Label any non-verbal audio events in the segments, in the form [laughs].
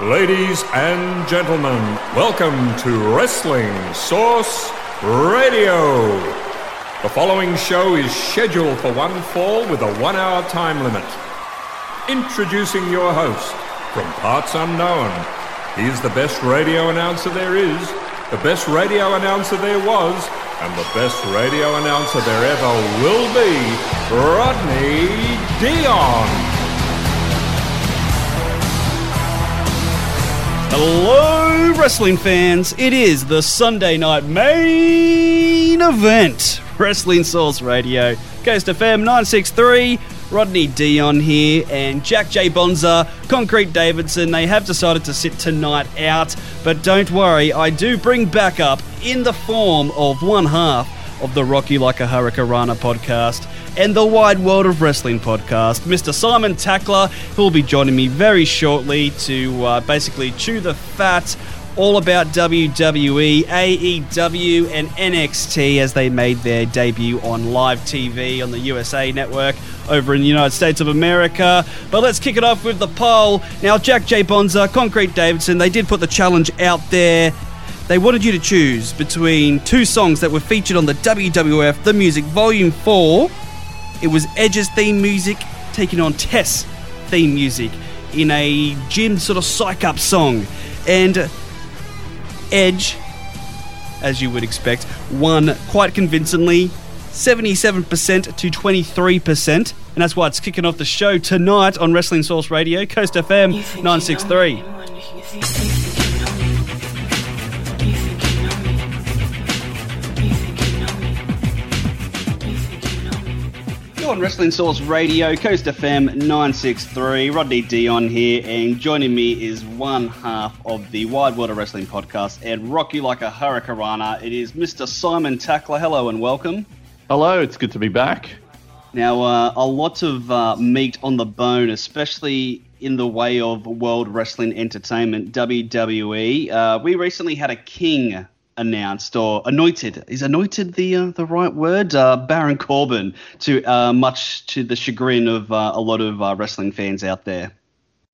Ladies and gentlemen, welcome to Wrestling Source Radio. The following show is scheduled for one fall with a one hour time limit. Introducing your host, from parts unknown, he's the best radio announcer there is, the best radio announcer there was, and the best radio announcer there ever will be, Rodney Dion. Hello, wrestling fans. It is the Sunday night main event. Wrestling Source Radio. Coast FM 963. Rodney Dion here and Jack J. Bonza, Concrete Davidson. They have decided to sit tonight out, but don't worry, I do bring back up in the form of one half of the Rocky Like a Hurricane podcast and the Wide World of Wrestling podcast, Mr. Simon Tackler, who will be joining me very shortly to uh, basically chew the fat all about WWE, AEW, and NXT as they made their debut on live TV on the USA Network over in the United States of America. But let's kick it off with the poll. Now, Jack J. Bonza, Concrete Davidson, they did put the challenge out there. They wanted you to choose between two songs that were featured on the WWF The Music Volume 4 it was Edge's theme music taking on Test's theme music in a gym sort of psych up song. And Edge, as you would expect, won quite convincingly 77% to 23%. And that's why it's kicking off the show tonight on Wrestling Source Radio, Coast FM 963. On Wrestling Source Radio, Coast FM 963. Rodney Dion here, and joining me is one half of the Wide World of Wrestling podcast and Rocky Like a Hurricanrana. It is Mr. Simon Tackler. Hello and welcome. Hello, it's good to be back. Now, uh, a lot of uh, meat on the bone, especially in the way of World Wrestling Entertainment, WWE. Uh, we recently had a king announced or anointed. Is anointed the uh, the right word? Uh, Baron Corbin, to uh, much to the chagrin of uh, a lot of uh, wrestling fans out there.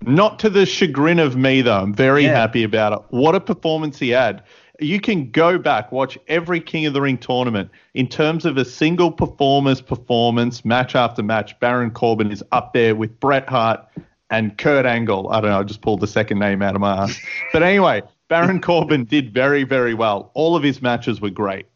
Not to the chagrin of me though. I'm very yeah. happy about it. What a performance he had. You can go back, watch every King of the Ring tournament. In terms of a single performer's performance, match after match, Baron Corbin is up there with Bret Hart and Kurt Angle. I don't know, I just pulled the second name out of my ass. But anyway, Baron Corbin did very, very well. All of his matches were great.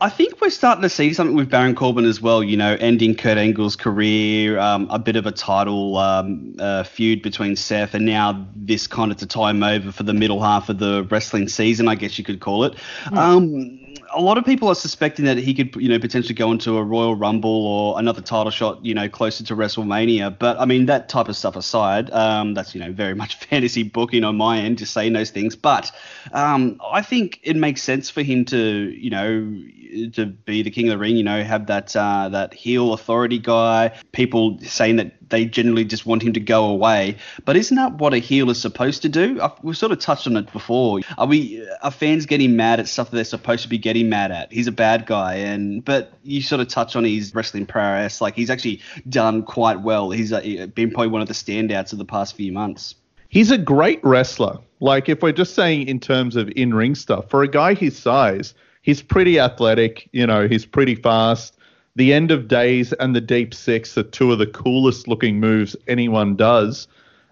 I think we're starting to see something with Baron Corbin as well. You know, ending Kurt Angle's career, um, a bit of a title um, uh, feud between Seth, and now this kind of to time over for the middle half of the wrestling season, I guess you could call it. Mm. Um, a lot of people are suspecting that he could, you know, potentially go into a Royal Rumble or another title shot, you know, closer to WrestleMania. But I mean, that type of stuff aside, um, that's you know very [laughs] much fantasy booking on my end, just saying those things. But um, I think it makes sense for him to, you know, to be the king of the ring. You know, have that uh, that heel authority guy. People saying that they generally just want him to go away. But isn't that what a heel is supposed to do? We've sort of touched on it before. Are we are fans getting mad at stuff that they're supposed to be getting mad at? He's a bad guy, and but you sort of touch on his wrestling prowess. Like he's actually done quite well. He's uh, been probably one of the standouts of the past few months. He's a great wrestler. Like if we're just saying in terms of in ring stuff, for a guy his size, he's pretty athletic. You know, he's pretty fast. The end of days and the deep six are two of the coolest looking moves anyone does.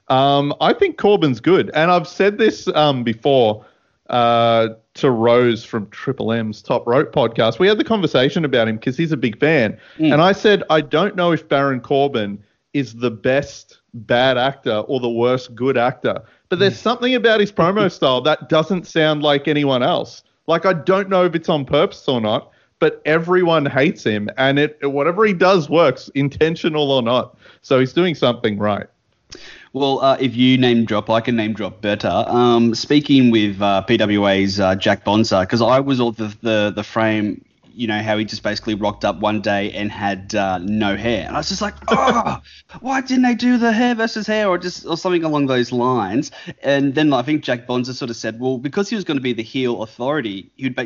Um, I think Corbin's good, and I've said this um, before uh, to Rose from Triple M's Top Rope podcast. We had the conversation about him because he's a big fan, mm. and I said I don't know if Baron Corbin is the best bad actor or the worst good actor, but there's mm. something about his promo [laughs] style that doesn't sound like anyone else. Like I don't know if it's on purpose or not, but everyone hates him, and it whatever he does works, intentional or not. So he's doing something right. Well, uh, if you name drop, I can name drop better. Um, speaking with uh, PWA's uh, Jack Bonza, because I was all the, the, the frame you know, how he just basically rocked up one day and had uh, no hair. And I was just like, [laughs] oh, why didn't they do the hair versus hair or just or something along those lines? And then I think Jack Bonza sort of said, well, because he was going to be the heel authority, he'd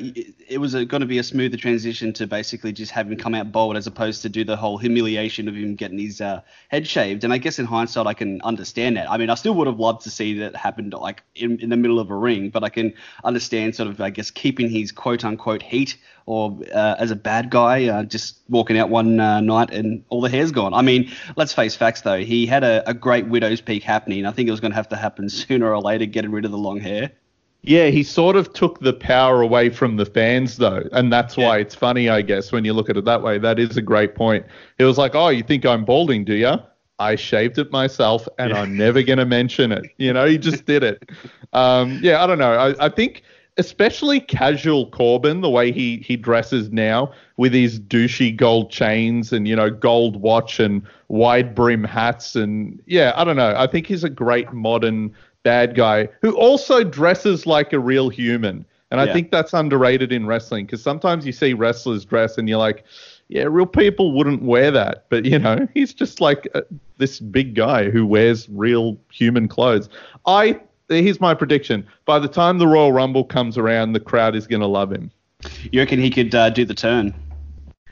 it was going to be a smoother transition to basically just have him come out bold as opposed to do the whole humiliation of him getting his uh, head shaved. And I guess in hindsight, I can understand that. I mean, I still would have loved to see that happen like in, in the middle of a ring, but I can understand sort of, I guess, keeping his quote unquote heat or uh, as a bad guy, uh, just walking out one uh, night and all the hair's gone. I mean, let's face facts though. He had a, a great widow's peak happening. I think it was going to have to happen [laughs] sooner or later, getting rid of the long hair. Yeah, he sort of took the power away from the fans, though. And that's why it's funny, I guess, when you look at it that way. That is a great point. It was like, oh, you think I'm balding, do you? I shaved it myself and yeah. I'm [laughs] never going to mention it. You know, he just did it. Um, yeah, I don't know. I, I think especially casual Corbin, the way he he dresses now with his douchey gold chains and you know gold watch and wide brim hats and yeah, I don't know. I think he's a great modern bad guy who also dresses like a real human. And I think that's underrated in wrestling because sometimes you see wrestlers dress and you're like, yeah, real people wouldn't wear that. But, you know, [laughs] he's just like uh, this big guy who wears real human clothes. I here's my prediction. By the time the Royal Rumble comes around, the crowd is going to love him. You reckon he could uh, do the turn?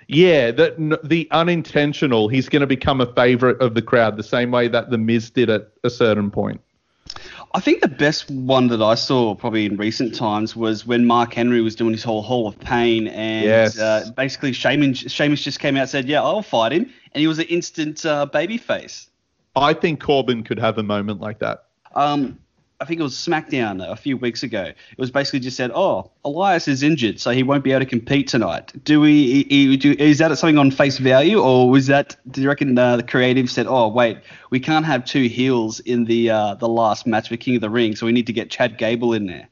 Yeah, the the unintentional. He's going to become a favorite of the crowd, the same way that the Miz did at a certain point. I think the best one that I saw probably in recent times was when Mark Henry was doing his whole Hall of Pain, and yes. uh, basically Sheamus, Sheamus just came out and said, "Yeah, I'll fight him," and he was an instant uh, baby face. I think Corbin could have a moment like that. Um, I think it was SmackDown a few weeks ago. It was basically just said, "Oh, Elias is injured, so he won't be able to compete tonight." Do we? Do, is that something on face value, or was that? Do you reckon uh, the creative said, "Oh, wait, we can't have two heels in the uh, the last match for King of the Ring, so we need to get Chad Gable in there"?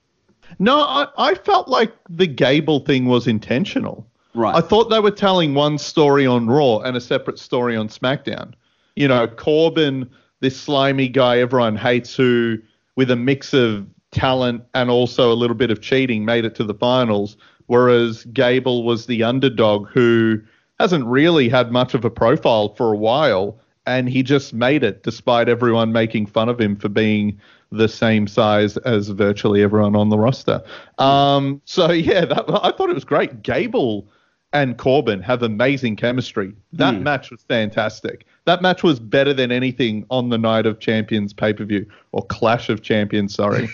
No, I, I felt like the Gable thing was intentional. Right. I thought they were telling one story on Raw and a separate story on SmackDown. You know, Corbin, this slimy guy everyone hates, who with a mix of talent and also a little bit of cheating made it to the finals, whereas Gable was the underdog who hasn't really had much of a profile for a while and he just made it despite everyone making fun of him for being the same size as virtually everyone on the roster. Um, so yeah, that, I thought it was great. Gable and Corbin have amazing chemistry. That mm. match was fantastic. That match was better than anything on the Night of Champions pay per view or Clash of Champions. Sorry.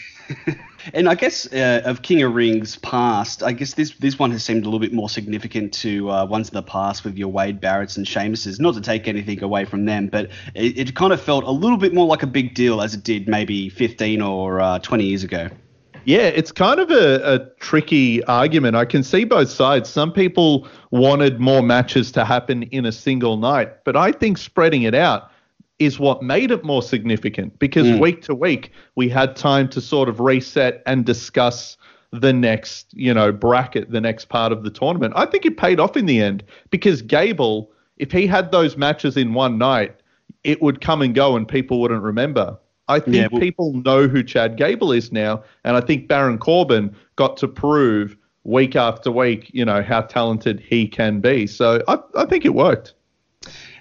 [laughs] and I guess uh, of King of Rings past, I guess this this one has seemed a little bit more significant to uh, ones in the past with your Wade Barrett's and Sheamus's. Not to take anything away from them, but it, it kind of felt a little bit more like a big deal as it did maybe 15 or uh, 20 years ago. Yeah, it's kind of a, a, tricky argument. I can see both sides. Some people wanted more matches to happen in a single night, but I think spreading it out is what made it more significant because mm. week to week we had time to sort of reset and discuss the next, you know, bracket, the next part of the tournament. I think it paid off in the end because Gable, if he had those matches in one night, it would come and go and people wouldn't remember. I think yeah, well, people know who Chad Gable is now, and I think Baron Corbin got to prove week after week, you know, how talented he can be. So I, I think it worked.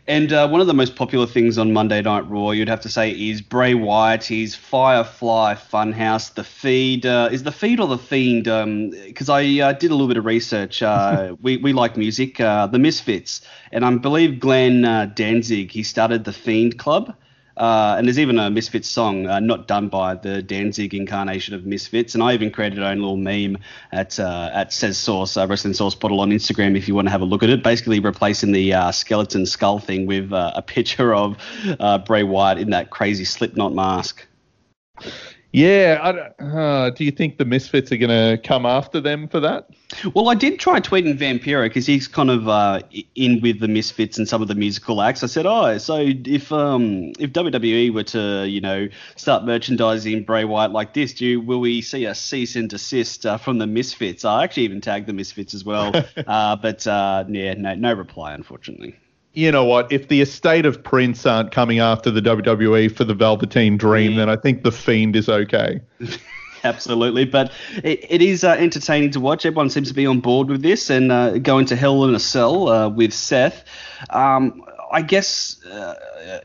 And uh, one of the most popular things on Monday Night Raw, you'd have to say, is Bray Wyatt, his Firefly Funhouse, the feed. Uh, is the feed or the fiend? Because um, I uh, did a little bit of research. Uh, [laughs] we, we like music, uh, the Misfits. And I believe Glenn uh, Danzig, he started the Fiend Club. Uh, and there's even a Misfits song uh, not done by the Danzig incarnation of Misfits. And I even created an own little meme at uh, at Says Source, uh, Wrestling Source Bottle on Instagram if you want to have a look at it. Basically replacing the uh, skeleton skull thing with uh, a picture of Bray Wyatt in that crazy Slipknot mask. Yeah, uh, do you think the Misfits are going to come after them for that? Well, I did try tweeting Vampiro because he's kind of uh, in with the Misfits and some of the musical acts. I said, "Oh, so if um, if WWE were to you know start merchandising Bray Wyatt like this, do you, will we see a cease and desist uh, from the Misfits?" I actually even tagged the Misfits as well, [laughs] uh, but uh, yeah, no no reply unfortunately you know what? If the estate of Prince aren't coming after the WWE for the Velveteen Dream, then I think the Fiend is okay. [laughs] Absolutely, but it, it is uh, entertaining to watch. Everyone seems to be on board with this and uh, going to Hell in a Cell uh, with Seth. Um, I guess uh,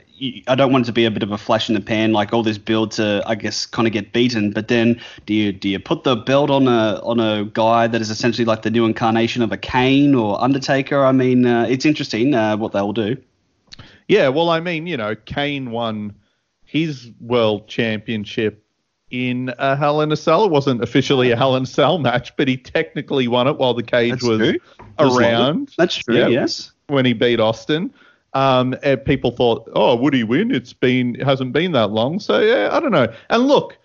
I don't want it to be a bit of a flash in the pan, like all this build to, I guess, kind of get beaten. But then, do you do you put the belt on a on a guy that is essentially like the new incarnation of a Kane or Undertaker? I mean, uh, it's interesting uh, what they'll do. Yeah, well, I mean, you know, Kane won his world championship in a Hell in a Cell. It wasn't officially a Hell in a Cell match, but he technically won it while the cage That's was true. around. That's true. Yeah. Yes. when he beat Austin. Um, and people thought, oh, would he win? It's been it hasn't been that long, so yeah, I don't know. And look,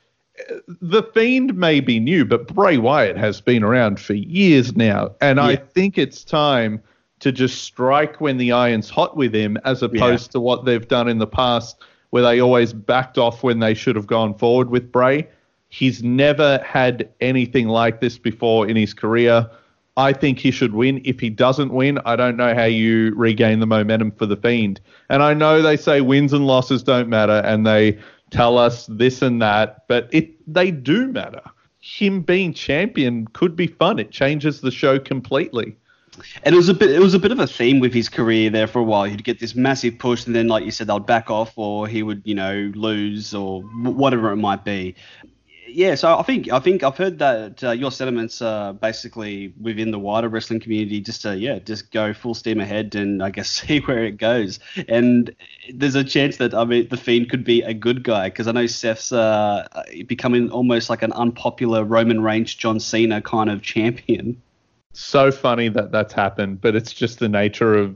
the Fiend may be new, but Bray Wyatt has been around for years now, and I think it's time to just strike when the iron's hot with him, as opposed to what they've done in the past, where they always backed off when they should have gone forward with Bray. He's never had anything like this before in his career. I think he should win. If he doesn't win, I don't know how you regain the momentum for the Fiend. And I know they say wins and losses don't matter, and they tell us this and that, but it they do matter. Him being champion could be fun. It changes the show completely. And it was a bit it was a bit of a theme with his career there for a while. He'd get this massive push, and then, like you said, they'd back off, or he would, you know, lose, or whatever it might be. Yeah, so I think I think I've heard that uh, your sentiments are basically within the wider wrestling community, just to yeah, just go full steam ahead and I guess [laughs] see where it goes. And there's a chance that I mean the Fiend could be a good guy because I know Seth's uh, becoming almost like an unpopular Roman Reigns, John Cena kind of champion. So funny that that's happened, but it's just the nature of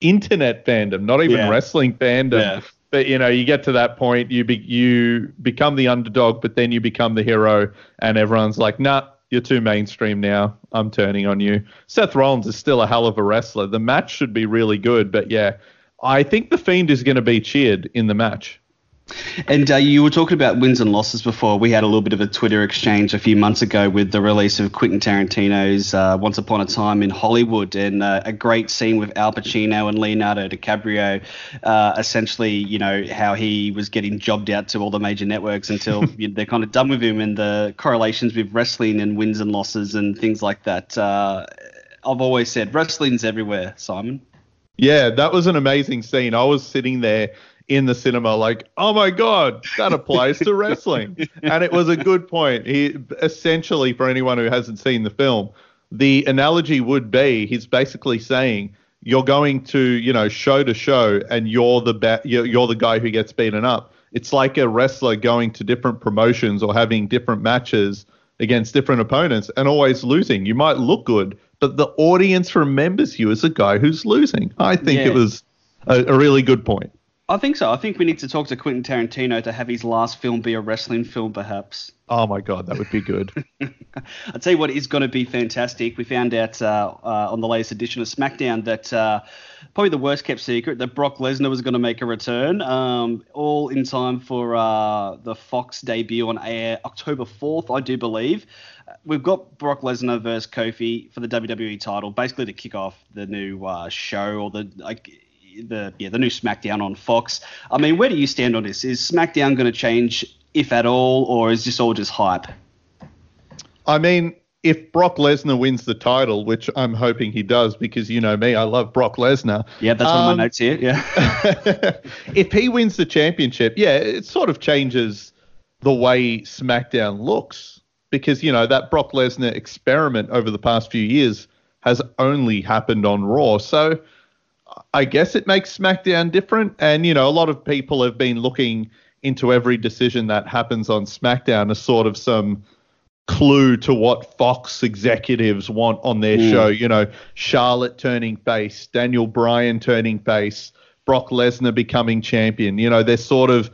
internet fandom, not even Yeah. wrestling fandom. Yeah. But you know, you get to that point, you be, you become the underdog, but then you become the hero, and everyone's like, "Nah, you're too mainstream now. I'm turning on you." Seth Rollins is still a hell of a wrestler. The match should be really good, but yeah, I think the Fiend is going to be cheered in the match. And uh, you were talking about wins and losses before. We had a little bit of a Twitter exchange a few months ago with the release of Quentin Tarantino's uh, Once Upon a Time in Hollywood, and uh, a great scene with Al Pacino and Leonardo DiCaprio. Uh, essentially, you know how he was getting jobbed out to all the major networks until [laughs] you know, they're kind of done with him, and the correlations with wrestling and wins and losses and things like that. Uh, I've always said wrestling's everywhere, Simon. Yeah, that was an amazing scene. I was sitting there in the cinema like, "Oh my god, that applies to wrestling." [laughs] And it was a good point. He essentially for anyone who hasn't seen the film, the analogy would be he's basically saying you're going to, you know, show to show and you're the ba- you're, you're the guy who gets beaten up. It's like a wrestler going to different promotions or having different matches against different opponents and always losing. You might look good, but the audience remembers you as a guy who's losing. I think Yeah. it was a, a really good point. I think so. I think we need to talk to Quentin Tarantino to have his last film be a wrestling film, perhaps. Oh my god, that would be good. [laughs] I'll tell you what is going to be fantastic. We found out uh, uh, on the latest edition of SmackDown that uh, probably the worst kept secret that Brock Lesnar was going to make a return, um, all in time for uh, the Fox debut on air October 4th, I do believe. We've got Brock Lesnar versus Kofi for the WWE title, basically to kick off the new uh, show or the like. The yeah the new SmackDown on Fox. I mean, where do you stand on this? Is SmackDown going to change, if at all, or is this all just hype? I mean, if Brock Lesnar wins the title, which I'm hoping he does because you know me, I love Brock Lesnar. Yeah, that's one of Um, my notes here. Yeah. [laughs] if he wins the championship, yeah, it sort of changes the way SmackDown looks because you know that Brock Lesnar experiment over the past few years has only happened on Raw. So I guess it makes SmackDown different and you know a lot of people have been looking into every decision that happens on SmackDown as sort of some clue to what Fox executives want on their Mm. show. You know, Charlotte turning face, Daniel Bryan turning face, Brock Lesnar becoming champion. You know, they're sort of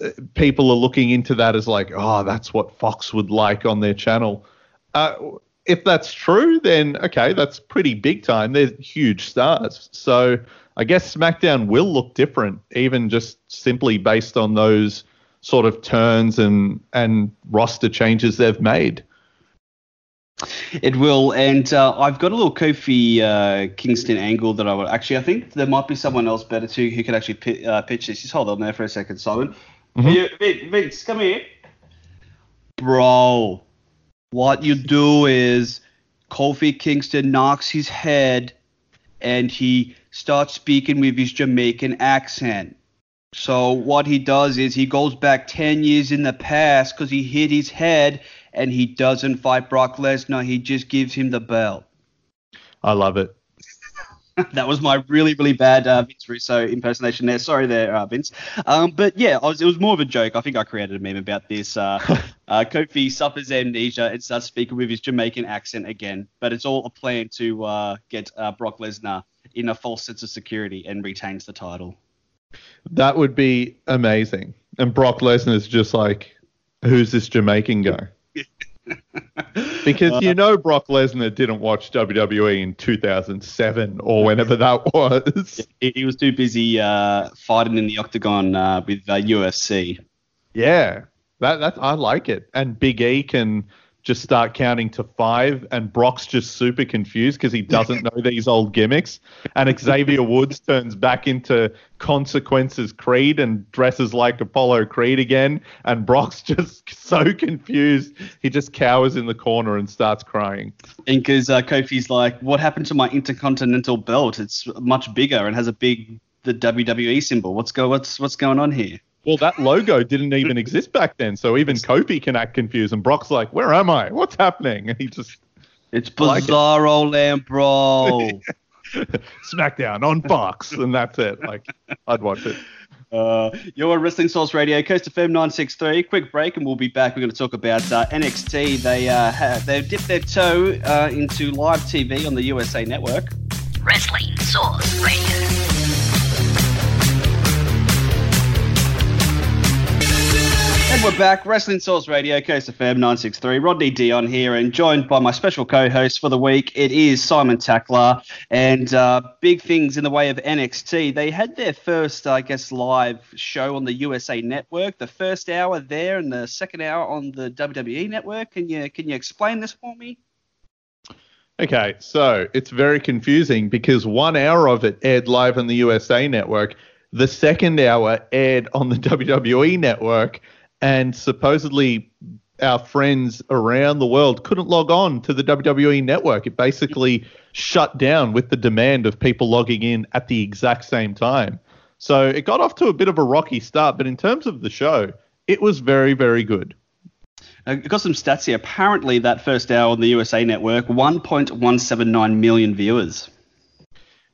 uh, people are looking into that as like, oh, that's what Fox would like on their channel. Uh, if that's true, then okay, that's pretty big time. They're huge stars. So I guess SmackDown will look different, even just simply based on those sort of turns and and roster changes they've made. It will, and uh, I've got a little Kofi uh, Kingston angle that I would actually. I think there might be someone else better too who could actually pi- uh, pitch this. Just hold on there for a second, Simon. Mhm. You- Vin- Vince, come here. bro, what you do is Kofi Kingston knocks his head and he starts speaking with his Jamaican accent. So what he does is he goes back 10 years in the past because he hit his head and he doesn't fight Brock Lesnar. He just gives him the belt. I love it. That was my really, really bad uh, Vince Russo impersonation there. Sorry there, uh, Vince. Um, but yeah, was, it was more of a joke. I think I created a meme about this. Uh, [laughs] uh, Kofi suffers amnesia and starts speaking with his Jamaican accent again. But it's all a plan to uh, get uh, Brock Lesnar in a false sense of security and retains the title. That would be amazing. And Brock Lesnar is just like, who's this Jamaican guy? [laughs] because you know Brock Lesnar didn't watch WWE in 2007 or whenever that was. [laughs] He, was too busy uh, fighting in the octagon uh, with uh, UFC. Yeah, that that I like it. And Big E can just start counting to five, and Brock's just super confused because he doesn't know these old gimmicks. And Xavier [laughs] Woods turns back into Consequences Creed and dresses like Apollo Creed again, and Brock's [laughs] just so confused. He just cowers in the corner and starts crying. And because uh, Kofi's like, "What happened to my Intercontinental belt? It's much bigger and has a big the WWE symbol. What's go what's what's going on here?" Well, that logo didn't [laughs] even exist back then, so even Kofi can act confused. And Brock's like, "Where am I? What's happening?" [laughs] And he just it's bizarro like land, bro. SmackDown on Fox, and that's it. Like, I'd watch it. Uh, you're on Wrestling Source Radio, Coast FM 963. Quick break, and we'll be back. We're going to talk about uh, NXT. They uh, have, they've dipped their toe uh, into live TV on the USA Network. Wrestling Source Radio. And we're back, Wrestling Source Radio, Coast FM 963. Rodney Dion here, and joined by my special co host for the week. It is Simon Tackler. And uh, big things in the way of NXT. They had their first, I guess, live show on the USA Network. The first hour there, and the second hour on the WWE Network. Can you can you explain this for me? Okay, so it's very confusing because one hour of it aired live on the USA Network. The second hour aired on the [laughs] WWE Network and supposedly our friends around the world couldn't log on to the WWE network. It basically shut down with the demand of people logging in at the exact same time. So it got off to a bit of a rocky start, but in terms of the show, it was very, very good. Uh, I got some stats here. Apparently, that first hour on the USA Network, 1.179 million viewers.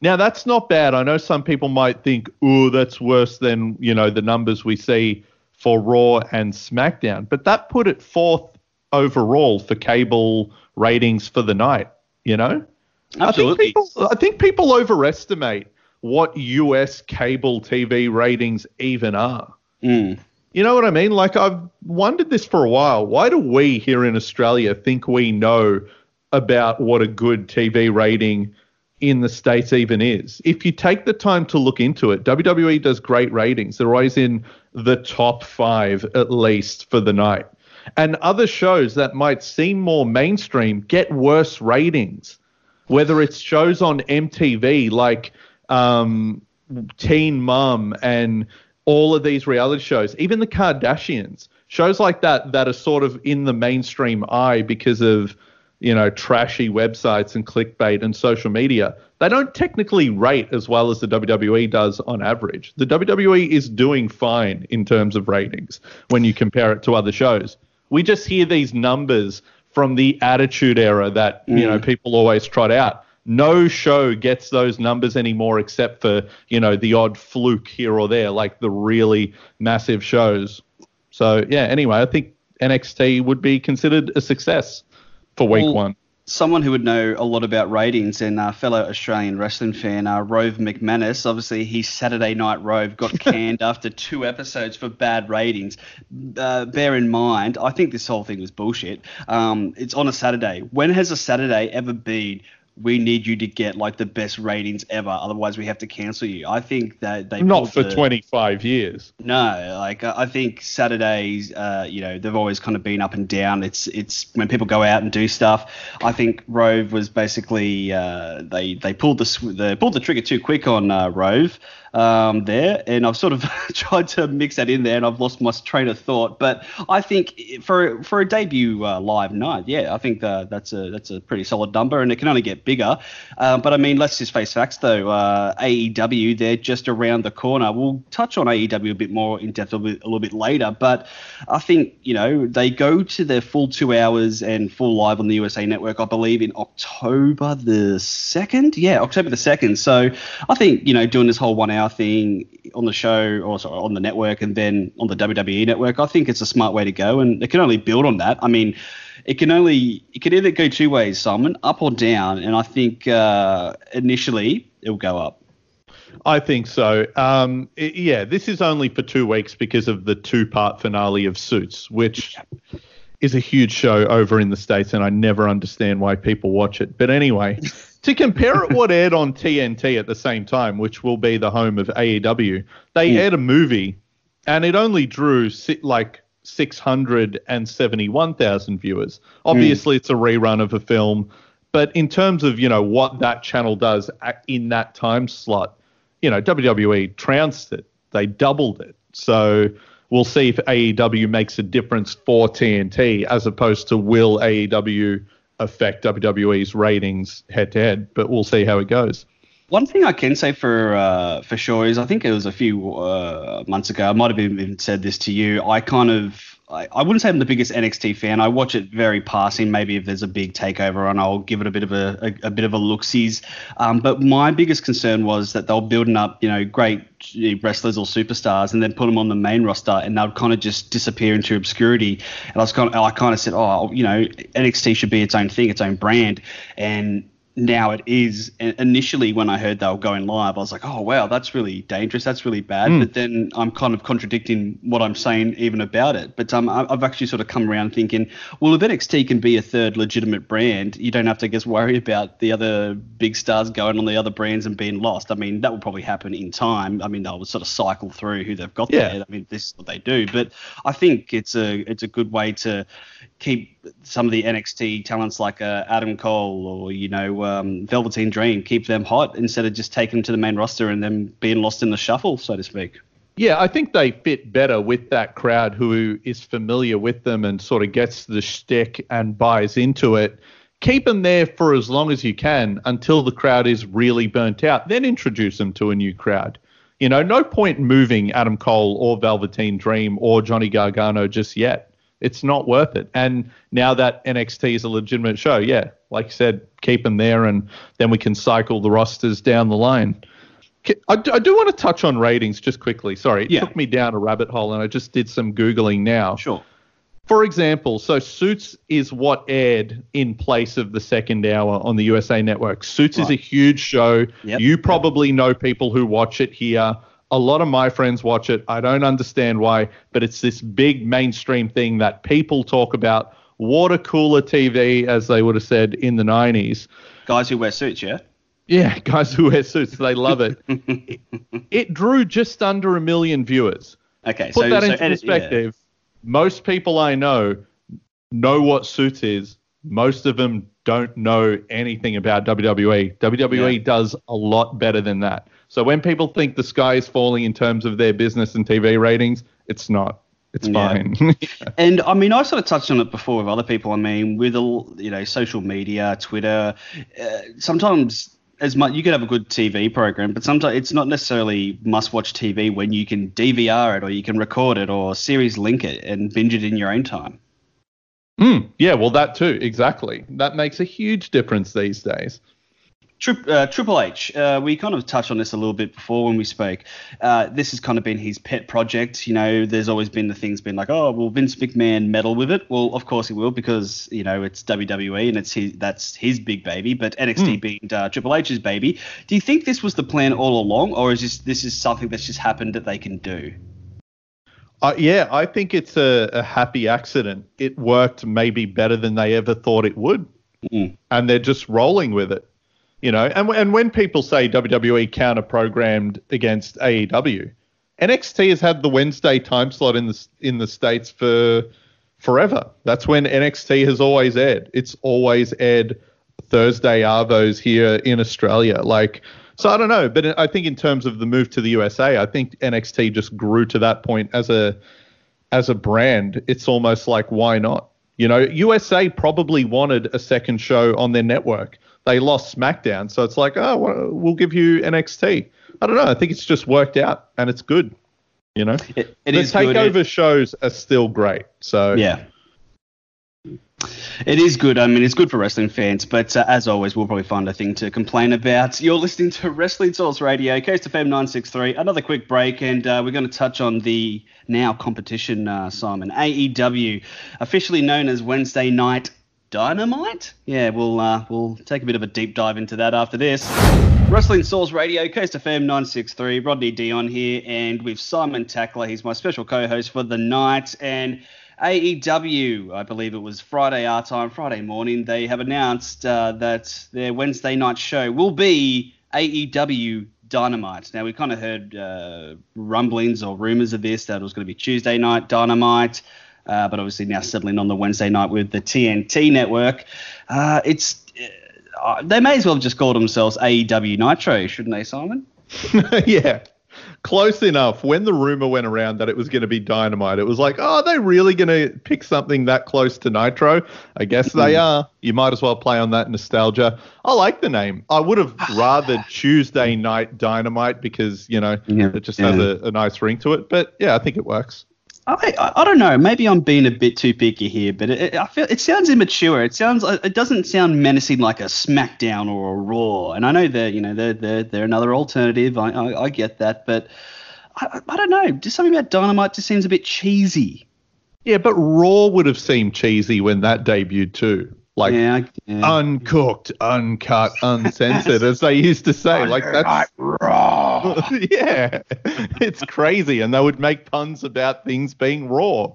Now that's not bad. I know some people might think, "Oh, that's worse than you know the numbers we see for Raw and SmackDown, but that put it fourth overall for cable ratings for the night. You know, absolutely. I think people, I think people overestimate what US cable TV ratings even are. Mm. You know what I mean? Like I've wondered this for a while. Why do we here in Australia think we know about what a good TV rating in the States even is. If you take the time to look into it, WWE does great ratings. They're always in the top five at least for the night. And other shows that might seem more mainstream get worse ratings, whether it's shows on MTV like um, Teen Mum and all of these reality shows, even the Kardashians, shows like that that are sort of in the mainstream eye because of you know, trashy websites and clickbait and social media, they don't technically rate as well as the WWE does on average. The WWE is doing fine in terms of ratings when you compare it to other shows. We just hear these numbers from the attitude era that, mm. you know, mm. people always trot out. No show gets those numbers anymore except for, you know, the odd fluke here or there, like the really massive shows. So, yeah, anyway, I think NXT would be considered a success for week well, one. Someone who would know a lot about ratings and uh, fellow Australian wrestling fan, uh, Rove McManus. Obviously, his Saturday Night Rove got [laughs] canned after two episodes for bad ratings. Uh, bear in mind, I think this whole thing was bullshit. Um, it's on a Saturday. When has a Saturday ever been we need you to get like the best ratings ever. Otherwise, we have to cancel you. I think that they not for the, 25 years. No, like I think Saturdays, uh, you know, they've always kind of been up and down. It's it's when people go out and do stuff. I think Rove was basically uh, they they pulled the they pulled the trigger too quick on uh, Rove. Um, there, and I've sort of [laughs] tried to mix that in there, and I've lost my train of thought. But I think for for a debut uh, live night, yeah, I think uh, that's a that's a pretty solid number, and it can only get bigger. Um, but I mean, let's just face facts though. Uh, AEW, they're just around the corner. We'll touch on AEW a bit more in depth a, bit, a little bit later, but I think you know they go to their full two hours and full live on the USA Network, I believe, in October the second. Yeah, October the second. So I think you know doing this whole one hour thing on the show or sorry, on the network and then on the WWE network, I think it's a smart way to go, and it can only build on that. I mean, it can only it can either go two ways, Simon, up or down, and I think uh, initially it'll go up. I think so. Um, it, yeah, this is only for two weeks because of the two-part finale of Suits, which is a huge show over in the states, and I never understand why people watch it. But anyway, to compare it what aired on TNT at the same time, which will be the home of AEW, they hmm. aired a movie, and it only drew si- like 671,000 viewers. Hmm. Obviously, it's a rerun of a film, but in terms of you know what that channel does in that time slot, you know WWE trounced it. They doubled it. So we'll see if AEW makes a difference for TNT as opposed to will AEW affect WWE's ratings head to head. But we'll see how it goes. One thing I can say for uh, for sure is I think it was a few uh, months ago. I might have even said this to you. I kind of I, wouldn't say I'm the biggest NXT fan. I watch it very passing. Maybe if there's a big takeover on, I'll give it a bit of a, a, a bit of a look sees. Um, but my biggest concern was that they're building up, you know, great wrestlers or superstars, and then put them on the main roster, and they'll kind of just disappear into obscurity. And I was kind of, I kind of said, oh, you know, NXT should be its own thing, its own brand, and now it is. Initially, when I heard they were going live, I was like, oh, wow, that's really dangerous. That's really bad. Mm. But then I'm kind of contradicting what I'm saying even about it. But um, I've actually sort of come around thinking, well, if NXT can be a third legitimate brand, you don't have to, guess, worry about the other big stars going on the other brands and being lost. I mean, that will probably happen in time. I mean, they'll sort of cycle through who they've got Yeah. there. I mean, this is what they do. But I think it's a it's a good way to keep some of the NXT talents like uh, Adam Cole or you know um, Velveteen Dream, keep them hot instead of just taking them to the main roster and them being lost in the shuffle, so to speak. Yeah, I think they fit better with that crowd who is familiar with them and sort of gets the shtick and buys into it. Keep them there for as long as you can until the crowd is really burnt out. Then introduce them to a new crowd. You know, no point moving Adam Cole or Velveteen Dream or Johnny Gargano just yet. It's not worth it. And now that NXT is a legitimate show, yeah, like you said, keep them there and then we can cycle the rosters down the line. I do, I do want to touch on ratings just quickly. Sorry, it Yeah. took me down a rabbit hole and I just did some Googling now. Sure. For example, so Suits is what aired in place of the second hour on the USA Network. Suits is a huge show. Yep. You probably know people who watch it here. A lot of my friends watch it. I don't understand why, but it's this big mainstream thing that people talk about. Water cooler TV, as they would have said in the 90s. Guys who wear suits, yeah. Yeah, [laughs] guys who wear suits, they love it. it. [laughs] It drew just under a million viewers. Okay, Put so that so into edit- yeah. perspective. Most people I know know what Suits is. Most of them don't know anything about WWE. WWE Yeah. does a lot better than that. So when people think the sky is falling in terms of their business and TV ratings, it's not. It's Yeah. fine. [laughs] And I mean, I sort of touched on it before with other people. I mean, with all you know, social media, Twitter, uh, sometimes as much you could have a good TV program, but sometimes it's not necessarily must-watch TV when you can DVR it or you can record it or series link it and binge it in your own time. Mm, yeah, well, that too, exactly. That makes a huge difference these days. Tri- uh, Triple H, uh, we kind of touched on this a little bit before when we spoke. Uh, this has kind of been his pet project. You know, there's always been the things been like, oh, will Vince McMahon meddle with it? Well, of course he will because you know it's WWE and it's his, that's his big baby. But NXT being uh, Triple H's baby, do you think this was the plan all along, or is this this is something that's just happened that they can do? Uh, yeah, I think it's a, a happy accident. It worked maybe better than they ever thought it would, Mm. and they're just rolling with it. You know, and and when people say WWE counter programmed against AEW, NXT has had the Wednesday time slot in the in the states for forever. That's when NXT has always aired. It's always aired Thursday arvos here in Australia. Like So I don't know, but I think in terms of the move to the USA, I think NXT just grew to that point as a as a brand. It's almost like why not? You know, USA probably wanted a second show on their network. They lost SmackDown, so it's like, oh, well, give you NXT. I don't know. I think it's just worked out, and it's good. You know, It, it the good. takeover It- shows are still great. So Yeah. It is good. I mean, it's good for wrestling fans, but uh, as always, we'll probably find a thing to complain about. You're listening to Wrestling Source Radio, Coast FM 963. Another quick break, and uh, we're going to touch on the now competition, uh, Simon. AEW, officially known as Wednesday Night Dynamite. Yeah, we'll uh, we'll take a bit of a deep dive into that after this. Wrestling Source Radio, Coast FM 963. Rodney Dion here, and with Simon Tackler. He's my special co-host for the night, and AEW, I believe it was Friday our time, Friday morning, they have announced uh, that their Wednesday night show will be AEW Dynamite. Now, we kind of heard uh, rumblings or rumors of this, that it was going to be Tuesday night Dynamite, uh, but obviously now settling on the Wednesday night with the TNT network. Uh, it's uh, They may as well have just called themselves AEW Nitro, shouldn't they, Simon? [laughs] yeah, close enough. When the rumor went around that it was going to be Dynamite, it was like, oh, are they really going to pick something that close to Nitro? I guess they hmm. are. You might as well play on that nostalgia. I like the name. I would have [sighs] rather Tuesday Night Dynamite because you know Yeah, it just has a, a nice ring to it. But yeah, I think it works. I, I, don't know. Maybe I'm being a bit too picky here, but it, it, I feel it sounds immature. It sounds uh, it doesn't sound menacing like a SmackDown or a Raw. And I know they're you know they're they're, they're another alternative. I, I, I get that, but I, I don't know. Just something about Dynamite just seems a bit cheesy. Yeah, but Raw would have seemed cheesy when that debuted too. Like yeah, yeah. uncooked, uncut, uncensored, as they used to say. Like that's raw. [laughs] yeah, it's crazy, and they would make puns about things being raw.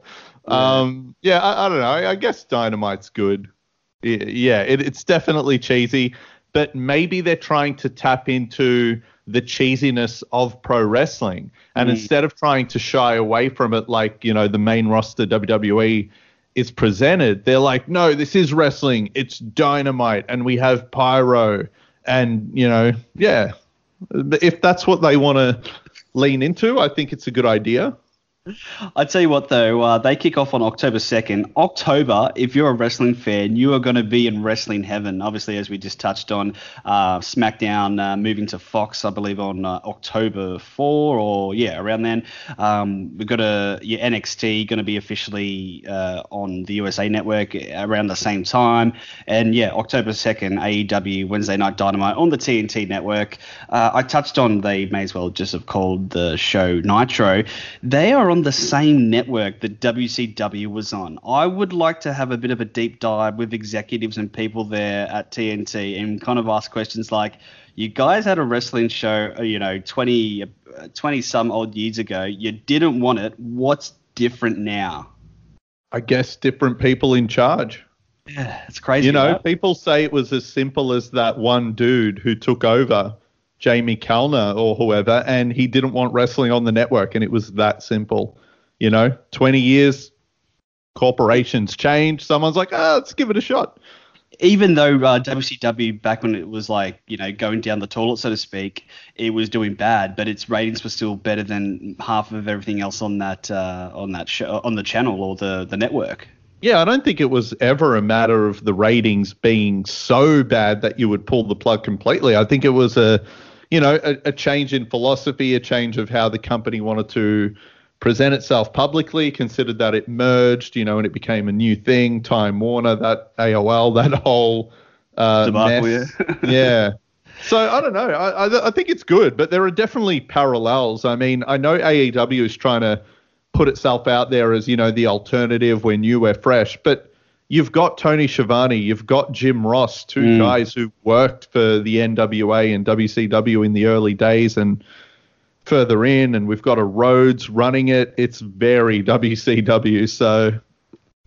Um, yeah, I, I don't know. I, I guess Dynamite's good. Yeah, it, it's definitely cheesy, but maybe they're trying to tap into the cheesiness of pro wrestling, and instead of trying to shy away from it, like you know the main roster WWE is presented, they're like, no, this is wrestling. It's dynamite, and we have pyro, and you know, yeah. If that's what they want to lean into, I think it's a good idea. I tell you what, though, uh, they kick off on October 2nd. October, if you're a wrestling fan, you are going to be in wrestling heaven. Obviously, as we just touched on, uh, SmackDown uh, moving to Fox, I believe, on uh, October 4 or, yeah, around then. Um, we've got a yeah, NXT going to be officially uh, on the USA Network around the same time. And, yeah, October 2nd, AEW Wednesday Night Dynamite on the TNT Network. Uh, I touched on they may as well just have called the show Nitro. They are on the same network that WCW was on. I would like to have a bit of a deep dive with executives and people there at TNT and kind of ask questions like, you guys had a wrestling show, uh, you know, 20, uh, 20 some odd years ago. You didn't want it. What's different now? I guess different people in charge. Yeah, it's crazy. You know, right? people say it was as simple as that one dude who took over, Jamie Kellner or whoever, and he didn't want wrestling on the network, and it was that simple. You know, 20 years, corporations change. Someone's like, ah, let's give it a shot. even though uh, WCW back when it was like you know going down the toilet so to speak, it was doing bad, but its ratings were still better than half of everything else on that uh, on that show on the channel or the the network. Yeah, I don't think it was ever a matter of the ratings being so bad that you would pull the plug completely. I think it was a, you know, a, a change in philosophy, a change of how the company wanted to present itself publicly, considered that it merged, you know, and it became a new thing. Time Warner, that AOL, that whole uh, Debacle, mess. yeah. [laughs] yeah. So I don't know. I, I I think it's good, but there are definitely parallels. I mean, I know AEW is trying to put itself out there as you know the alternative. We're new, we're fresh, but you've got Tony Schiavone, you've got Jim Ross, two Mm. guys who worked for the NWA and WCW in the early days and further in, and we've got a Rhodes running it. It's very WCW, so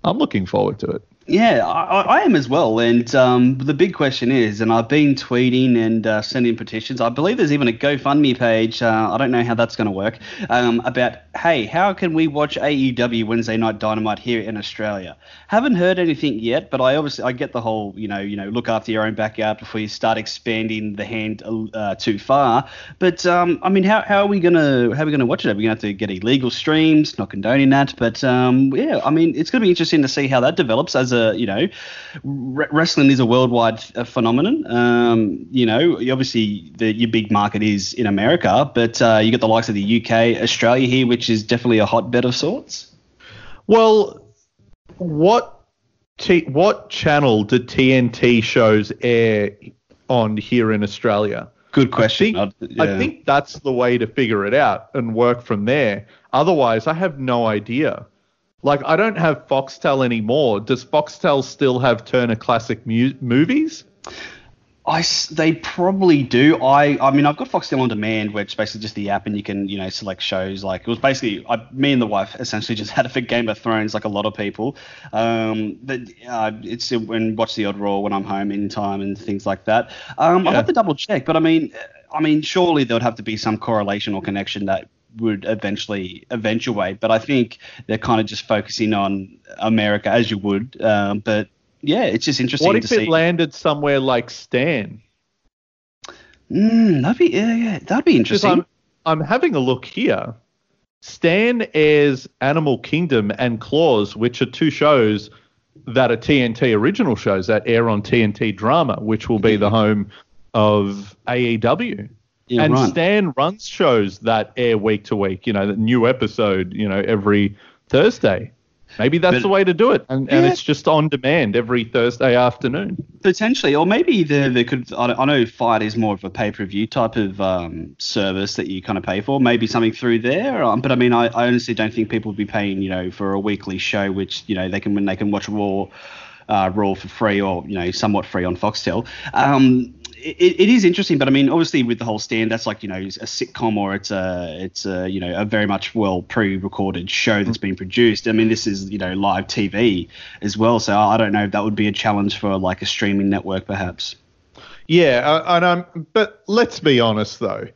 I'm looking forward to it. Yeah, I, I am as well. And um, the big question is, and I've been tweeting and uh, sending petitions. I believe there's even a GoFundMe page. Uh, I don't know how that's going to work. Um, about hey, how can we watch AEW Wednesday Night Dynamite here in Australia? Haven't heard anything yet, but I obviously I get the whole you know you know look after your own backyard before you start expanding the hand uh, too far. But um, I mean, how, how are we gonna how are we gonna watch it? Are we gonna have to get illegal streams? Not condoning that, but um, yeah, I mean, it's gonna be interesting to see how that develops as a you know, wrestling is a worldwide uh, phenomenon. Um, you know, obviously the, your big market is in America, but uh, you got the likes of the UK, Australia here, which is definitely a hotbed of sorts. Well, what T- what channel do TNT shows air on here in Australia? Good question. I think, yeah. I think that's the way to figure it out and work from there. Otherwise, I have no idea. Like, I don't have Foxtel anymore. Does Foxtel still have Turner Classic mu- movies? I, they probably do. I I mean I've got Foxtel on demand, which is basically just the app, and you can you know select shows. Like it was basically I, me and the wife essentially [laughs] just had it for Game of Thrones, like a lot of people. Um, but uh, it's when watch the odd Raw when I'm home in time and things like that. Um, yeah. I have to double check, but I mean, I mean surely there would have to be some correlation or connection that would eventually eventuate. But I think they're kind of just focusing on America as you would. Um, but yeah, it's just interesting. What if it see. landed somewhere like Stan? Mm, that'd be yeah, yeah, that'd be interesting. I'm, I'm having a look here. Stan airs Animal Kingdom and Claws, which are two shows that are TNT original shows that air on TNT Drama, which will be the home of AEW. Yeah, and right. Stan runs shows that air week to week. You know, the new episode. You know, every Thursday. Maybe that's but, the way to do it, and, yeah. and it's just on demand every Thursday afternoon. Potentially, or maybe there there could. I, know FITE is more of a pay per view type of um, service that you kind of pay for. Maybe something through there, um, but I mean, I, I honestly don't think people would be paying, you know, for a weekly show, which you know they can when they can watch Raw. Uh, Raw for free, or you know, somewhat free on Foxtel. Um, it, it is interesting, but I mean, obviously with the whole stand, that's like you know a sitcom or it's a it's a you know a very much well pre-recorded show that's been produced. I mean, this is you know live TV as well, so I don't know if that would be a challenge for like a streaming network, perhaps. Yeah, and um, but let's be honest though,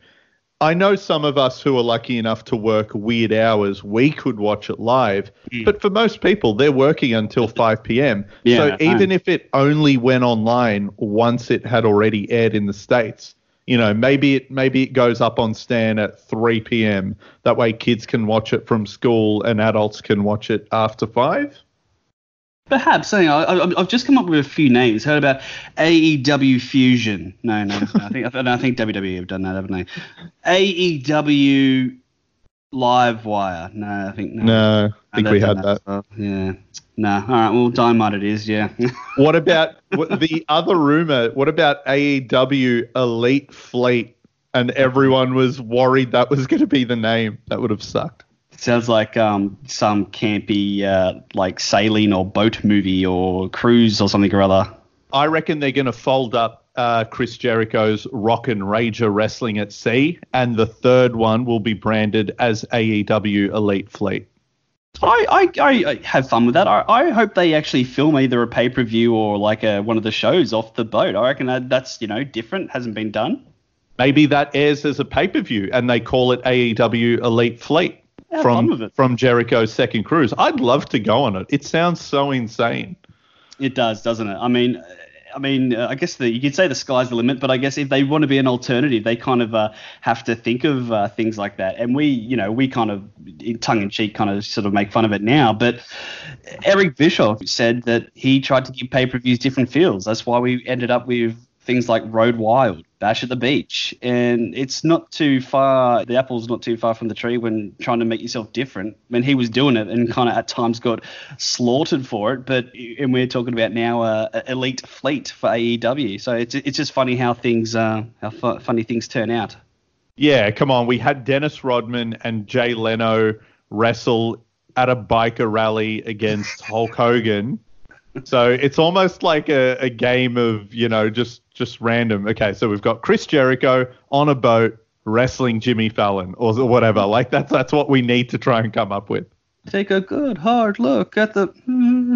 I know some of us who are lucky enough to work weird hours, we could watch it live. Mm. But for most people, they're working until 5 p.m. Yeah, so even if it only went online once it had already aired in the States, you know, maybe it maybe it goes up on Stan at 3 p.m. That way kids can watch it from school and adults can watch it after 5. Perhaps. You know, I, have just come up with a few names. Heard about AEW Fusion? No, no. I think I think WWE have done that, haven't they? AEW Live Wire? No, I think no. No, I think we had that. that. Yeah. No. All right. Well, Dynamite it is. Yeah. [laughs] what about what, the other rumor? What about AEW Elite Fleet? And everyone was worried that was going to be the name. That would have sucked. Sounds like um, some campy uh, like sailing or boat movie or cruise or something or other. I reckon they're going to fold up uh, Chris Jericho's Rock and Rager Wrestling at Sea, and the third one will be branded as AEW Elite Fleet. I, I, I have fun with that. I, I hope they actually film either a pay per view or like a, one of the shows off the boat. I reckon that that's you know different, hasn't been done. Maybe that airs as a pay per view and they call it AEW Elite Fleet from from Jericho's second cruise. I'd love to go on it. It sounds so insane. It does, doesn't it? I mean, I mean, uh, I guess the, you could say the sky's the limit, but I guess if they want to be an alternative, they kind of uh, have to think of uh, things like that. And we, you know, we kind of, in tongue in cheek, kind of sort of make fun of it now. But Eric Bischoff said that he tried to give pay per views different feels. That's why we ended up with things like Road Wild, Bash at the Beach, and it's not too far. The apple's not too far from the tree when trying to make yourself different. When he was doing it, and kind of at times got slaughtered for it, but and we're talking about now uh, elite fleet for AEW. So it's it's just funny how things uh, how fu- funny things turn out. Yeah, come on. We had Dennis Rodman and Jay Leno wrestle at a biker rally against Hulk Hogan. [laughs] So it's almost like a, a game of, you know, just just random. Okay, so we've got Chris Jericho on a boat wrestling Jimmy Fallon or whatever. Like that's that's what we need to try and come up with. Take a good hard look at the.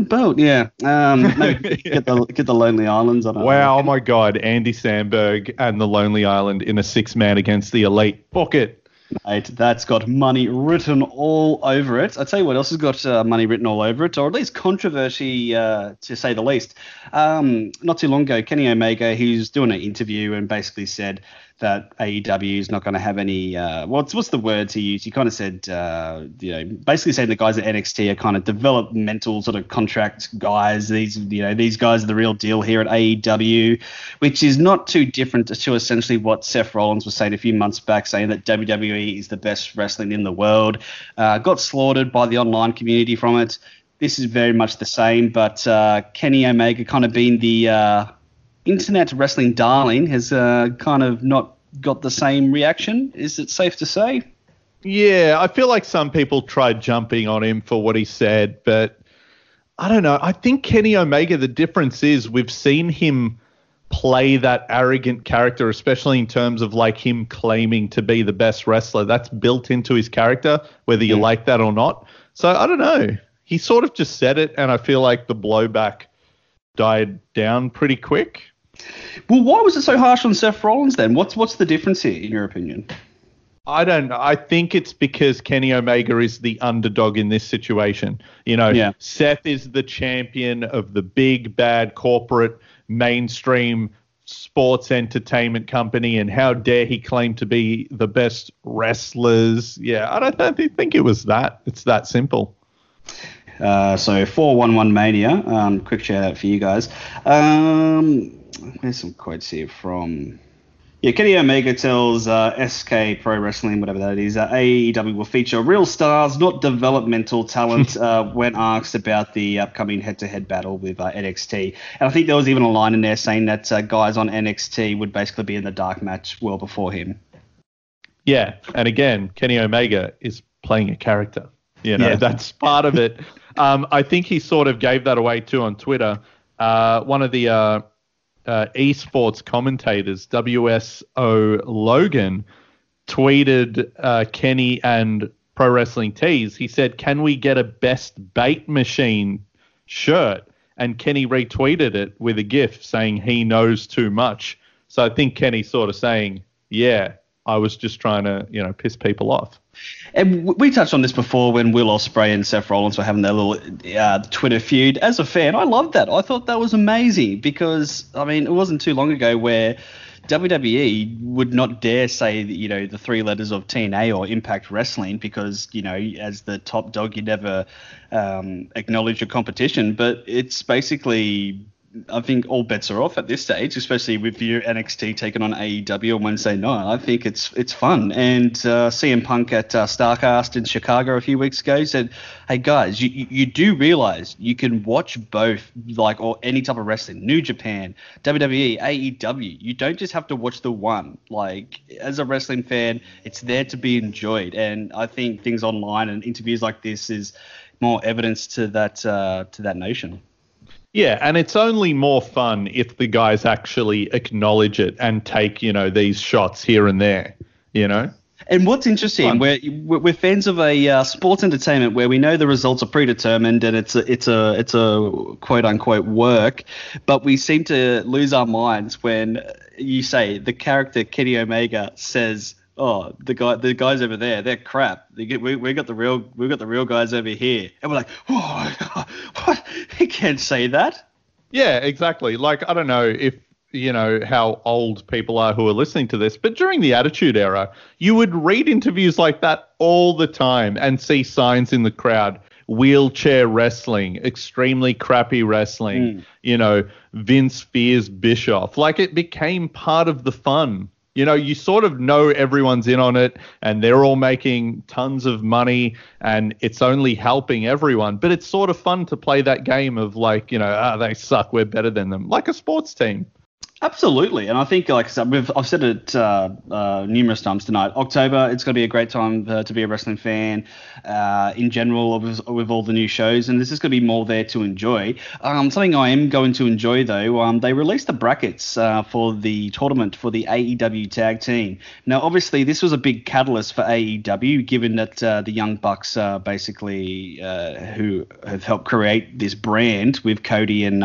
boat, yeah. Um, [laughs] get the get the Lonely Islands. I Wow, know. oh my God, Andy Samberg and the Lonely Island in a six man against the elite. Book it. Mate, that's got money written all over it. I'll tell you what else has got uh, money written all over it, or at least controversy, uh, to say the least. Um, not too long ago, Kenny Omega, he's doing an interview and basically said that AEW is not going to have any. Uh, what's what's the words he used? He kind of said, uh, you know, basically saying the guys at NXT are kind of developmental sort of contract guys. These, you know, these guys are the real deal here at AEW, which is not too different to essentially what Seth Rollins was saying a few months back, saying that WWE is the best wrestling in the world. Uh, got slaughtered by the online community from it. This is very much the same, but uh, Kenny Omega kind of being the uh, internet wrestling darling has uh, kind of not got the same reaction. Is it safe to say? Yeah, I feel like some people tried jumping on him for what he said, but I don't know. I think Kenny Omega, the difference is we've seen him play that arrogant character, especially in terms of like him claiming to be the best wrestler. That's built into his character, whether you Mm. like that or not. So I don't know. He sort of just said it, and I feel like the blowback died down pretty quick. Well, why was it so harsh on Seth Rollins then? What's what's the difference here, in your opinion? I don't know. I think it's because Kenny Omega is the underdog in this situation. You know, Yeah. Seth is the champion of the big, bad corporate mainstream sports entertainment company, and how dare he claim to be the best wrestlers? Yeah, I don't, I don't think it was that. It's that simple. Uh, so 411 Mania, um, quick shout out for you guys. Um, there's some quotes here from. Yeah, Kenny Omega tells uh, SK Pro Wrestling, whatever that is, uh, AEW will feature real stars, not developmental talent, [laughs] uh, when asked about the upcoming head to head battle with uh, NXT. And I think there was even a line in there saying that uh, guys on NXT would basically be in the dark match well before him. Yeah, and again, Kenny Omega is playing a character. You know, Yeah. that's part of it. [laughs] Um, I think he sort of gave that away too on Twitter. Uh, one of the uh, esports commentators, WSO Logan, tweeted uh, Kenny and Pro Wrestling Tees. He said, "Can we get a best bout machine shirt?" And Kenny retweeted it with a GIF saying he knows too much. So I think Kenny's sort of saying, "Yeah, I was just trying to, you know, piss people off." And we touched on this before when Will Ospreay and Seth Rollins were having their little uh, Twitter feud. As a fan, I loved that. I thought that was amazing because I mean, it wasn't too long ago where WWE would not dare say you know the three letters of TNA or Impact Wrestling because you know as the top dog you never um, acknowledge your competition. But it's basically I think all bets are off at this stage, especially with your NXT taking on AEW on Wednesday night. I think it's it's fun. And uh, CM Punk at uh, Starcast in Chicago a few weeks ago said, "Hey guys, you, you, do realize you can watch both, like or any type of wrestling, New Japan, WWE, AEW. You don't just have to watch the one. Like as a wrestling fan, it's there to be enjoyed. And I think things online and interviews like this is more evidence to that uh, to that notion." Yeah, and it's only more fun if the guys actually acknowledge it and take, you know, these shots here and there, you know? And what's interesting, we're, we're fans of a uh, sports entertainment where we know the results are predetermined and it's a, it's a it's a quote unquote work, but we seem to lose our minds when you say the character Kenny Omega says, "Oh, the guy the guys over there, they're crap. They get, we we got the real we got the real guys over here," and we're like, "Oh, [laughs] what? He can't say that." Yeah, exactly. Like, I don't know if, you know, how old people are who are listening to this, but during the Attitude Era, you would read interviews like that all the time and see signs in the crowd wheelchair wrestling, extremely crappy wrestling, hmm. you know, Vince fears Bischoff. Like, it became part of the fun. You know, you sort of know everyone's in on it and they're all making tons of money and it's only helping everyone. But it's sort of fun to play that game of like, you know, ah, they suck, we're better than them, like a sports team. Absolutely, and I think, like I said, we've, I've said it uh, uh, numerous times tonight. October, it's going to be a great time uh, to be a wrestling fan uh, in general with, with, all the new shows, and there's just going to be more there to enjoy. Um, something I am going to enjoy though, um, they released the brackets uh, for the tournament for the AEW Tag Team. Now, obviously, this was a big catalyst for AEW, given that uh, the Young Bucks, basically, who have helped create this brand with Cody and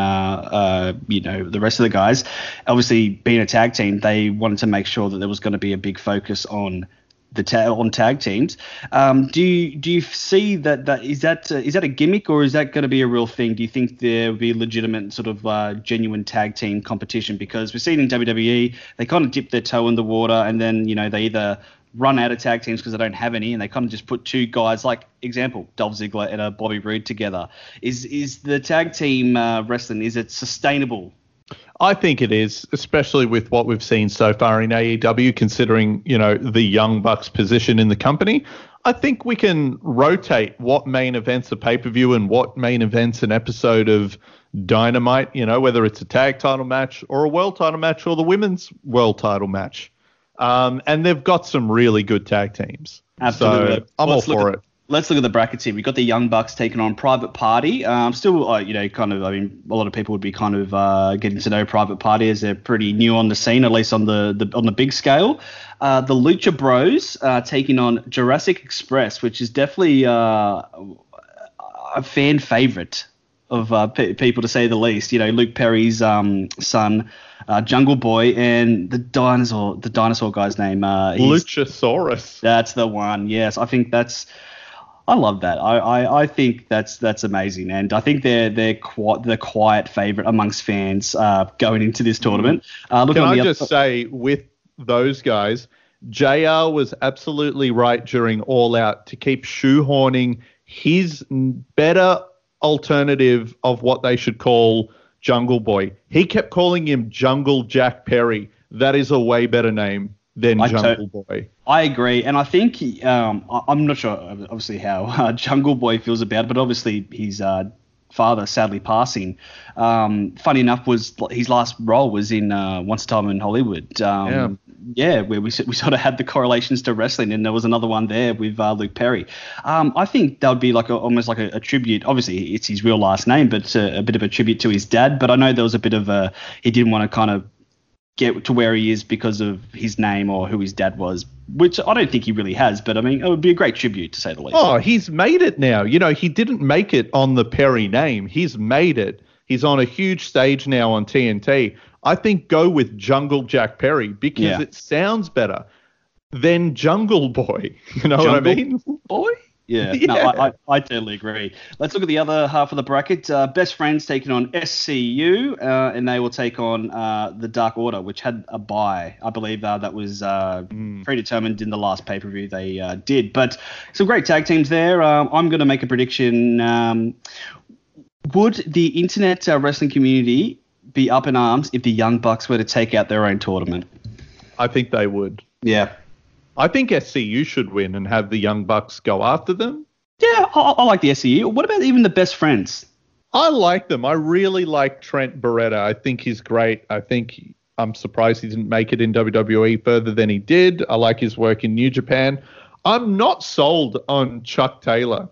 you know the rest of the guys obviously being a tag team, they wanted to make sure that there was going to be a big focus on the ta- on tag teams. Um, do you do you see that that is that uh, is that a gimmick or is that going to be a real thing? Do you think there will be legitimate sort of uh, genuine tag team competition? Because we've seen in WWE they kind of dip their toe in the water and then you know they either run out of tag teams because they don't have any, and they kind of just put two guys, like example, Dolph Ziggler and a Bobby Roode together. Is is the tag team uh, wrestling is it sustainable I think it is, especially with what we've seen so far in AEW, considering you know the Young Bucks' position in the company. I think we can rotate what main events a pay per view and what main events an episode of Dynamite. You know, whether it's a tag title match or a world title match or the women's world title match. Um, and they've got some really good tag teams. Absolutely. So I'm Let's all for it let's look at the brackets here. We've got the Young Bucks taking on Private Party. Um, still, uh, you know, kind of, I mean, a lot of people would be kind of uh, getting to know Private Party as they're pretty new on the scene, at least on the, the on the big scale. Uh, the Lucha Bros uh, taking on Jurassic Express, which is definitely uh, a fan favorite of uh, pe- people to say the least. You know, Luke Perry's um, son. Uh, Jungle Boy and the dinosaur, the dinosaur guy's name. Uh, Luchasaurus. That's the one. Yes, I think that's I love that. I, I, I, think that's that's amazing, and I think they're they're quite the quiet favorite amongst fans uh, going into this tournament. Uh, Can I just other... say with those guys, Jr. was absolutely right during All Out to keep shoehorning his better alternative of what they should call Jungle Boy. He kept calling him Jungle Jack Perry. That is a way better name than I Jungle to- Boy. I agree, and I think um, I, am not sure, obviously, how [laughs] uh, Jungle Boy feels about it, but obviously his uh, father sadly passing. Um, funny enough, was his last role was in uh, Once a Time in Hollywood. Um, yeah. yeah, where we we sort of had the correlations to wrestling, and there was another one there with uh, Luke Perry. Um, I think that would be like a, almost like a, a, tribute. Obviously, it's his real last name, but a, uh, a bit of a tribute to his dad. But I know there was a bit of a he didn't want to kind of get to where he is because of his name or who his dad was, which I don't think he really has. But I mean, it would be a great tribute to say the least. Oh, he's made it now. You know, he didn't make it on the Perry name. He's made it. He's on a huge stage now on TNT. I think go with Jungle Jack Perry because yeah. it sounds better than Jungle Boy. [laughs] You know Jungle what I mean? Boy? Yeah, yeah. [laughs] no, I, I, I, totally agree. Let's look at the other half of the bracket. Uh, Best Friends taking on SCU, uh, and they will take on uh, the Dark Order, which had a buy. I believe uh, that was mm. predetermined in the last pay per view they uh, did. But some great tag teams there. Um, I'm going to make a prediction. Um, would the internet wrestling community be up in arms if the Young Bucks were to take out their own tournament? I think they would. Yeah, I think SCU should win and have the Young Bucks go after them. Yeah, I, I like the SCU. What about even the best friends? I like them. I really like Trent Beretta. I think he's great. I think I'm surprised he didn't make it in WWE further than he did. I like his work in New Japan. I'm not sold on Chuck Taylor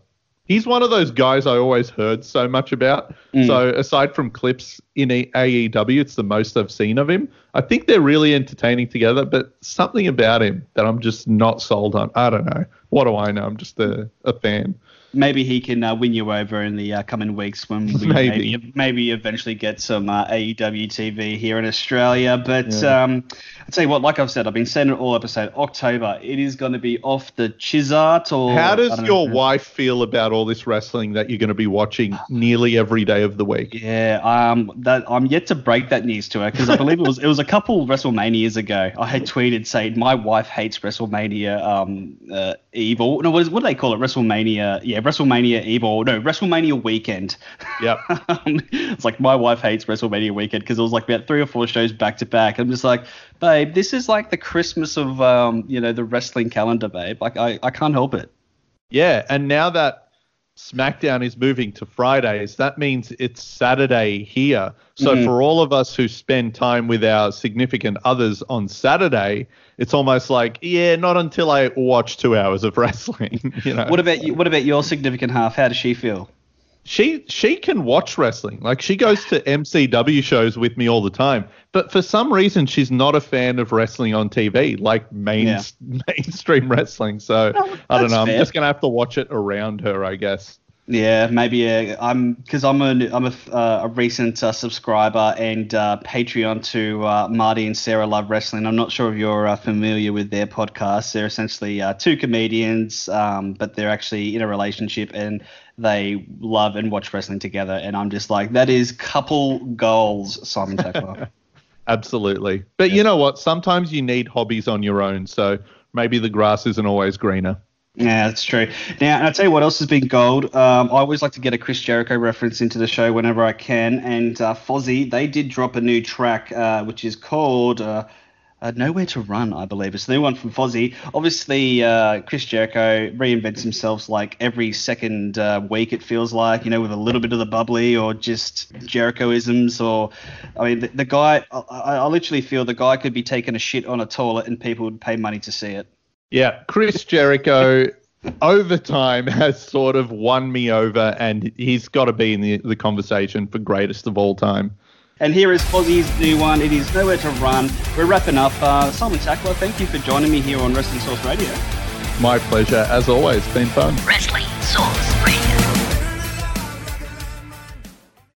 he's one of those guys I always heard so much about. Mm. So aside from clips in AEW, it's the most I've seen of him. I think they're really entertaining together, but something about him that I'm just not sold on. I don't know. What do I know? I'm just a, a fan maybe he can uh, win you over in the uh, coming weeks when we [laughs] maybe. maybe, maybe eventually get some uh, AEW TV here in Australia. But yeah. um, I tell you what, like I've said, I've been saying it all episode. October, it is going to be off the Chizart. Or how does your know. wife feel about all this wrestling that you're going to be watching nearly every day of the week? Yeah, um, that I'm yet to break that news to her because I believe it was it was a couple WrestleManias ago. I had tweeted saying my wife hates WrestleMania um, uh, Evil. No, what, is, what do they call it? WrestleMania. Yeah, WrestleMania Evil. no WrestleMania weekend. Yep. [laughs] it's like my wife hates WrestleMania weekend because it was like about three or four shows back to back. I'm just like, babe, this is like the Christmas of um, you know, the wrestling calendar, babe. Like I, I can't help it. Yeah, and now that SmackDown is moving to Fridays, that means it's Saturday here. So mm-hmm. for all of us who spend time with our significant others on Saturday, it's almost like, yeah, not until I watch two hours of wrestling. [laughs] You know. What about you? What about your significant half? How does she feel? She she can watch wrestling. Like she goes to MCW shows with me all the time. But for some reason she's not a fan of wrestling on TV, like main yeah. [laughs] mainstream wrestling. So no, I don't know. Fair. I'm just gonna have to watch it around her, I guess. Yeah, maybe uh, I'm because I'm a I'm a, uh, a recent uh, subscriber and uh, Patreon to uh, Marty and Sarah Love Wrestling. I'm not sure if you're uh, familiar with their podcast. They're essentially two comedians, um, but they're actually in a relationship and they love and watch wrestling together. And I'm just like, that is couple goals, Simon Tackler. [laughs] Absolutely, but yeah. you know what? Sometimes you need hobbies on your own, so maybe the grass isn't always greener. Yeah, that's true. Now, and I'll tell you what else has been gold. Um, I always like to get a Chris Jericho reference into the show whenever I can. And uh, Fozzy, they did drop a new track, uh, which is called uh, uh, Nowhere to Run, I believe. It's the new one from Fozzy. Obviously, uh, Chris Jericho reinvents himself like every second uh, week, it feels like, you know, with a little bit of the bubbly or just Jerichoisms. Or, I mean, the, the guy, I, I literally feel the guy could be taking a shit on a toilet and people would pay money to see it. Yeah, Chris Jericho over time has sort of won me over, and he's got to be in the, the conversation for greatest of all time. And here is Fozzy's new one. It is Nowhere to Run. We're wrapping up. Uh, Simon Sackler, thank you for joining me here on Wrestling Source Radio. My pleasure, as always. Been fun. Wrestling Source.